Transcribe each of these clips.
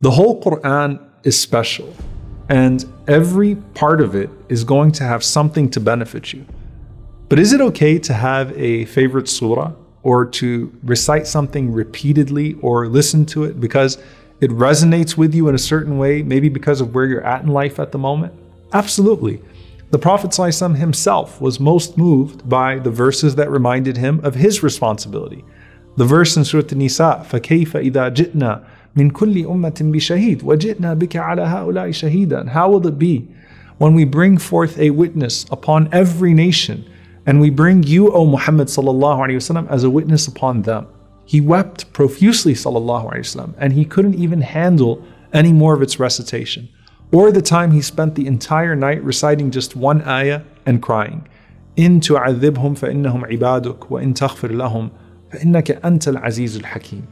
The whole Quran is special, and every part of it is going to have something to benefit you. But is it okay to have a favorite surah or to recite something repeatedly or listen to it because it resonates with you in a certain way, maybe because of where you're at in life at the moment? Absolutely. The Prophet ﷺ himself was most moved by the verses that reminded him of his responsibility. The verse in Surah An-Nisa, فَكَيْفَ إِذَا جِئْنَا مِنْ كُلِّ أُمَّةٍ بِشَهِيدٍ وَجِئْنَا بِكَ عَلَى هَؤُلَاءِ شَهِيدًا How will it be when we bring forth a witness upon every nation and we bring you, O Muhammad sallallahu alaihi wasallam, as a witness upon them? He wept profusely sallallahu alaihi wasallam and he couldn't even handle any more of its recitation or the time he spent the entire night reciting just one ayah and crying. إن تعذبهم فإنهم عبادك وإن تغفر لهم فإنك أنت العزيز الحكيم.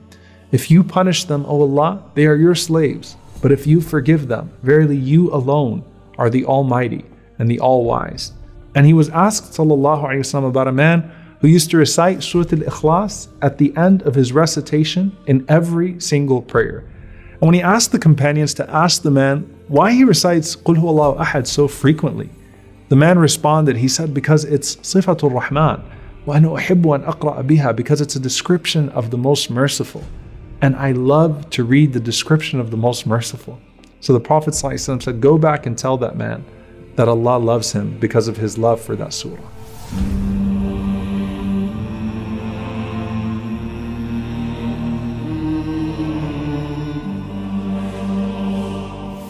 If you punish them, O Allah, they are your slaves. But if you forgive them, verily you alone are the Almighty and the All-Wise. And he was asked sallallahu alaihi wasallam about a man who used to recite Surah Al-Ikhlas at the end of his recitation in every single prayer. And when he asked the companions to ask the man why he recites Qul Huwallahu Ahad so frequently, the man responded, he said, because it's Sifatul Rahman, وَأَنَا أُحِبُّ أَنْ أَقْرَأَ بِهَا because it's a description of the most merciful. And I love to read the description of the most merciful. So the Prophet said, Go back and tell that man that Allah loves him because of his love for that surah.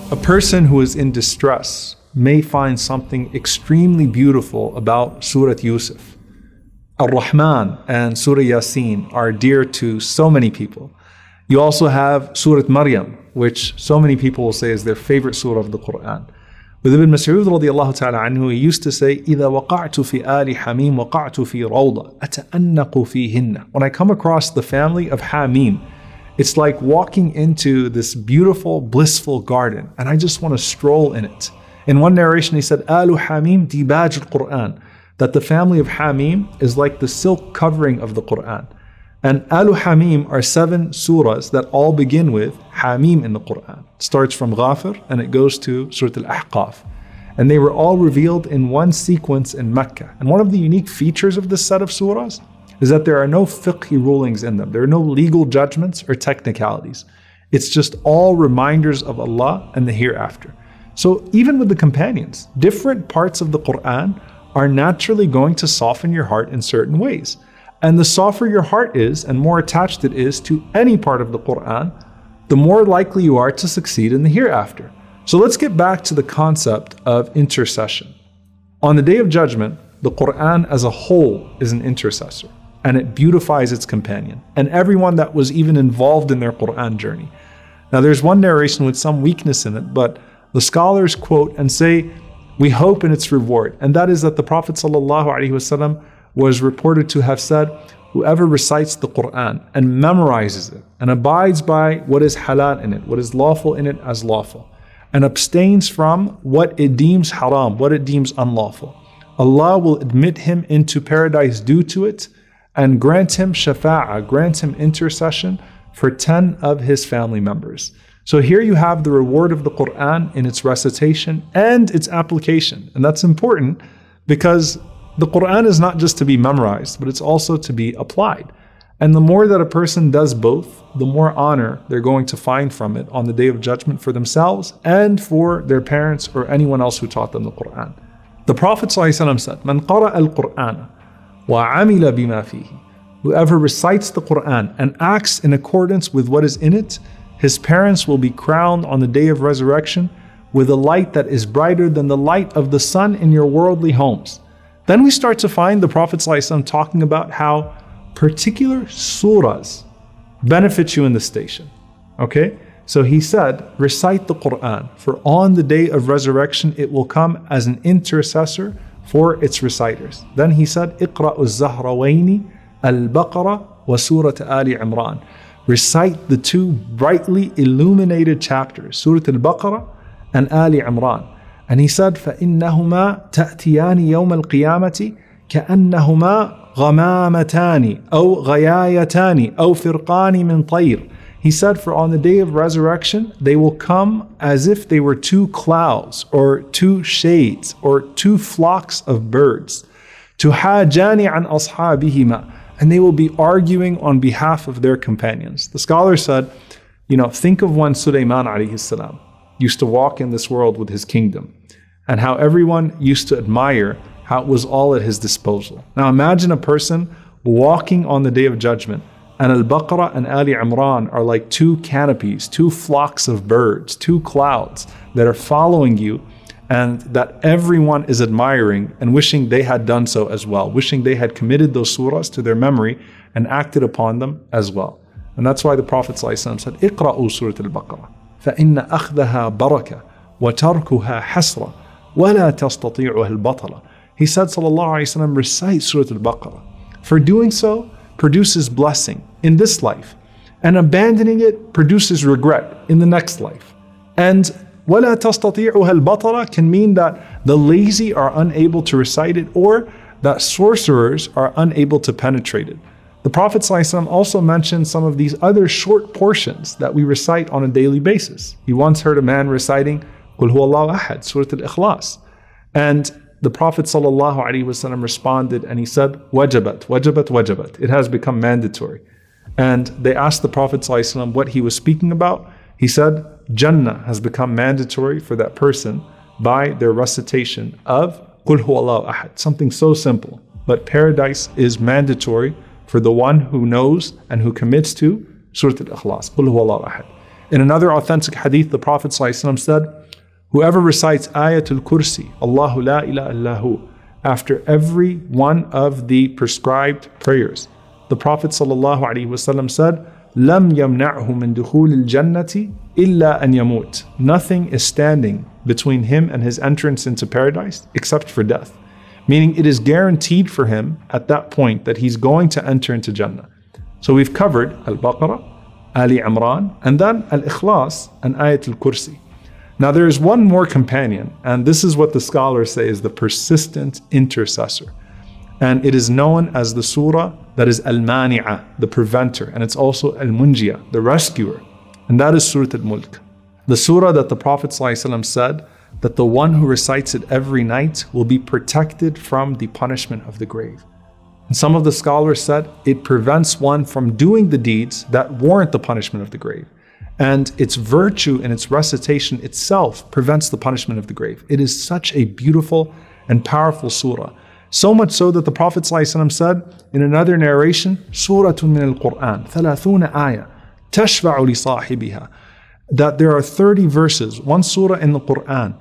A person who is in distress may find something extremely beautiful about Surah Yusuf. Ar Rahman and Surah Yasin are dear to so many people. You also have Surah Maryam, which so many people will say is their favorite surah of the Quran. With Ibn Mas'ud radiallahu ta'ala anhu, he used to say, إِذَا وَقَعْتُ فِي آلِ حَمِيمٍ وَقَعْتُ فِي رَوْضَةٍ أَتَأَنَّقُ فِيهِنَّ When I come across the family of Hamim, it's like walking into this beautiful, blissful garden, and I just want to stroll in it. In one narration, he said, Alu Hamim dibaj al Quran, that the family of Hamim is like the silk covering of the Quran. And Alu Hamim are seven surahs that all begin with Hamim in the Quran. It starts from Ghafir and it goes to Surah Al Ahqaf. And they were all revealed in one sequence in Mecca. And one of the unique features of this set of surahs is that there are no fiqh rulings in them. There are no legal judgments or technicalities. It's just all reminders of Allah and the hereafter. So even with the companions, different parts of the Quran are naturally going to soften your heart in certain ways. And the softer your heart is and more attached it is to any part of the Quran, the more likely you are to succeed in the hereafter. So let's get back to the concept of intercession. On the day of judgment, the Quran as a whole is an intercessor and it beautifies its companion and everyone that was even involved in their Quran journey. Now, there's one narration with some weakness in it, but the scholars quote and say, We hope in its reward. And that is that the Prophet ﷺ was reported to have said, Whoever recites the Quran and memorizes it and abides by what is halal in it, what is lawful in it as lawful, and abstains from what it deems haram, what it deems unlawful, Allah will admit him into paradise due to it and grant him shafa'ah, grant him intercession for 10 of his family members. So here you have the reward of the Quran in its recitation and its application. And that's important because the Quran is not just to be memorized, but it's also to be applied. And the more that a person does both, the more honor they're going to find from it on the day of judgment for themselves and for their parents or anyone else who taught them the Quran. The Prophet ﷺ said, Man qara al Quran wa amila bima fihi. Whoever recites the Quran and acts in accordance with what is in it, his parents will be crowned on the day of resurrection with a light that is brighter than the light of the sun in your worldly homes. Then we start to find the Prophet ﷺ talking about how particular surahs benefit you in intercession. Okay? So he said, recite the Quran, for on the day of resurrection it will come as an intercessor for its reciters. Then he said, اقرأ الزهروين wa وسورة Ali Imran. Recite the two brightly illuminated chapters, Surah Al-Baqarah and Ali Imran. And he said, فإنهما تأتيان يوم القيامة كأنهما غمامتان أو غيايتان أو فرقان من طير He said, For on the day of resurrection, they will come as if they were two clouds, or two shades, or two flocks of birds. Tuhajani an ashabihima. And they will be arguing on behalf of their companions. The scholar said, You know, think of when Sulaiman alayhi salam used to walk in this world with his kingdom, and how everyone used to admire how it was all at his disposal. Now imagine a person walking on the day of judgment and Al Baqarah and Ali Imran are like two canopies, two flocks of birds, two clouds that are following you and that everyone is admiring and wishing they had done so as well, wishing they had committed those surahs to their memory and acted upon them as well. And that's why the Prophet ﷺ said, اقرأوا سورة البقرة فإن أخذها بركة وتركها حسرة ولا تستطيعها البطلة. He said, Sallallahu Alaihi Wasallam, recite Surah Al-Baqarah. For doing so, produces blessing in this life, and abandoning it produces regret in the next life. And وَلَا تَسْتَطِيعُهَا الْبَطَلَ can mean that the lazy are unable to recite it or that sorcerers are unable to penetrate it. The Prophet ﷺ also mentioned some of these other short portions that we recite on a daily basis. He once heard a man reciting قُلْ هُوَ اللَّهُ أَحَدٌ Surah Al-Ikhlas. And the Prophet ﷺ responded and he said, Wajabat, wajabat, wajabat. It has become mandatory. And they asked the Prophet ﷺ what he was speaking about. He said, Jannah has become mandatory for that person by their recitation of Qul Huwallahu Ahad, something so simple. But paradise is mandatory for the one who knows and who commits to Surah Al-Ikhlas, Qul Huwallahu Ahad. In another authentic hadith, the Prophet ﷺ said, Whoever recites Ayatul Kursi, Allahu la ilaha illahu, after every one of the prescribed prayers, the Prophet ﷺ said, لم يمنعه من دخول الجنة إلا أن يموت. Nothing is standing between him and his entrance into paradise except for death. Meaning it is guaranteed for him at that point that he's going to enter into Jannah. So we've covered Al-Baqarah, Ali Imran, and then Al-Ikhlas and Ayatul Kursi. Now, there is one more companion, and this is what the scholars say is the persistent intercessor. And it is known as the surah that is Al Mani'a, the preventer, and it's also Al Munjia, the rescuer. And that is Surah Al Mulk. The surah that the Prophet ﷺ said that the one who recites it every night will be protected from the punishment of the grave. And some of the scholars said it prevents one from doing the deeds that warrant the punishment of the grave. And its virtue and its recitation itself prevents the punishment of the grave. It is such a beautiful and powerful surah. So much so that the Prophet ﷺ said in another narration, Surah min al-Quran, 30 ayah, تشفع لصاحبها. That there are 30 verses, one surah in the Quran,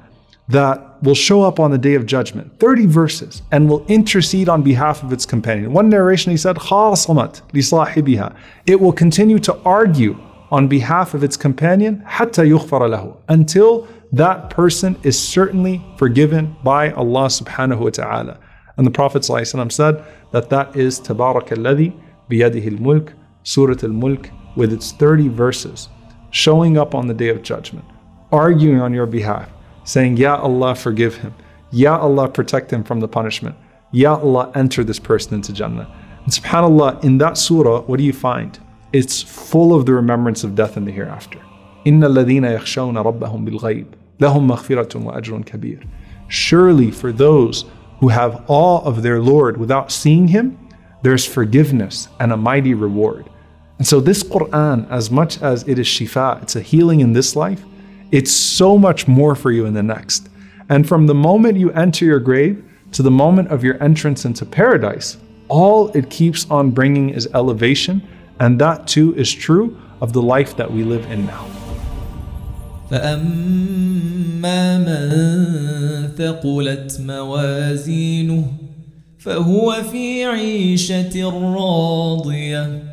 that will show up on the day of judgment. 30 verses, and will intercede on behalf of its companion. One narration he said, خاصمت لصاحبها. It will continue to argue on behalf of its companion حتى يغفر له until that person is certainly forgiven by Allah subhanahu wa ta'ala. And the Prophet ﷺ said that that is تبارك الذي بيده الملك Surah Al-Mulk with its 30 verses showing up on the day of judgment, arguing on your behalf, saying, Ya Allah, forgive him. Ya Allah, protect him from the punishment. Ya Allah, enter this person into Jannah. And subhanAllah, in that surah, what do you find? It's full of the remembrance of death in the hereafter. إِنَّ الَّذِينَ يَخْشَوْنَ رَبَّهُمْ بِالْغَيْبِ لَهُمْ مَغْفِرَةٌ وَأَجْرٌ كَبِيرٌ Surely for those who have awe of their Lord without seeing Him, there's forgiveness and a mighty reward. And so this Quran, as much as it is shifa, it's a healing in this life, it's so much more for you in the next. And from the moment you enter your grave to the moment of your entrance into paradise, all it keeps on bringing is elevation and that too is true of the life that we live in now. فأما من ثقلت موازينه فهو في عيشة راضية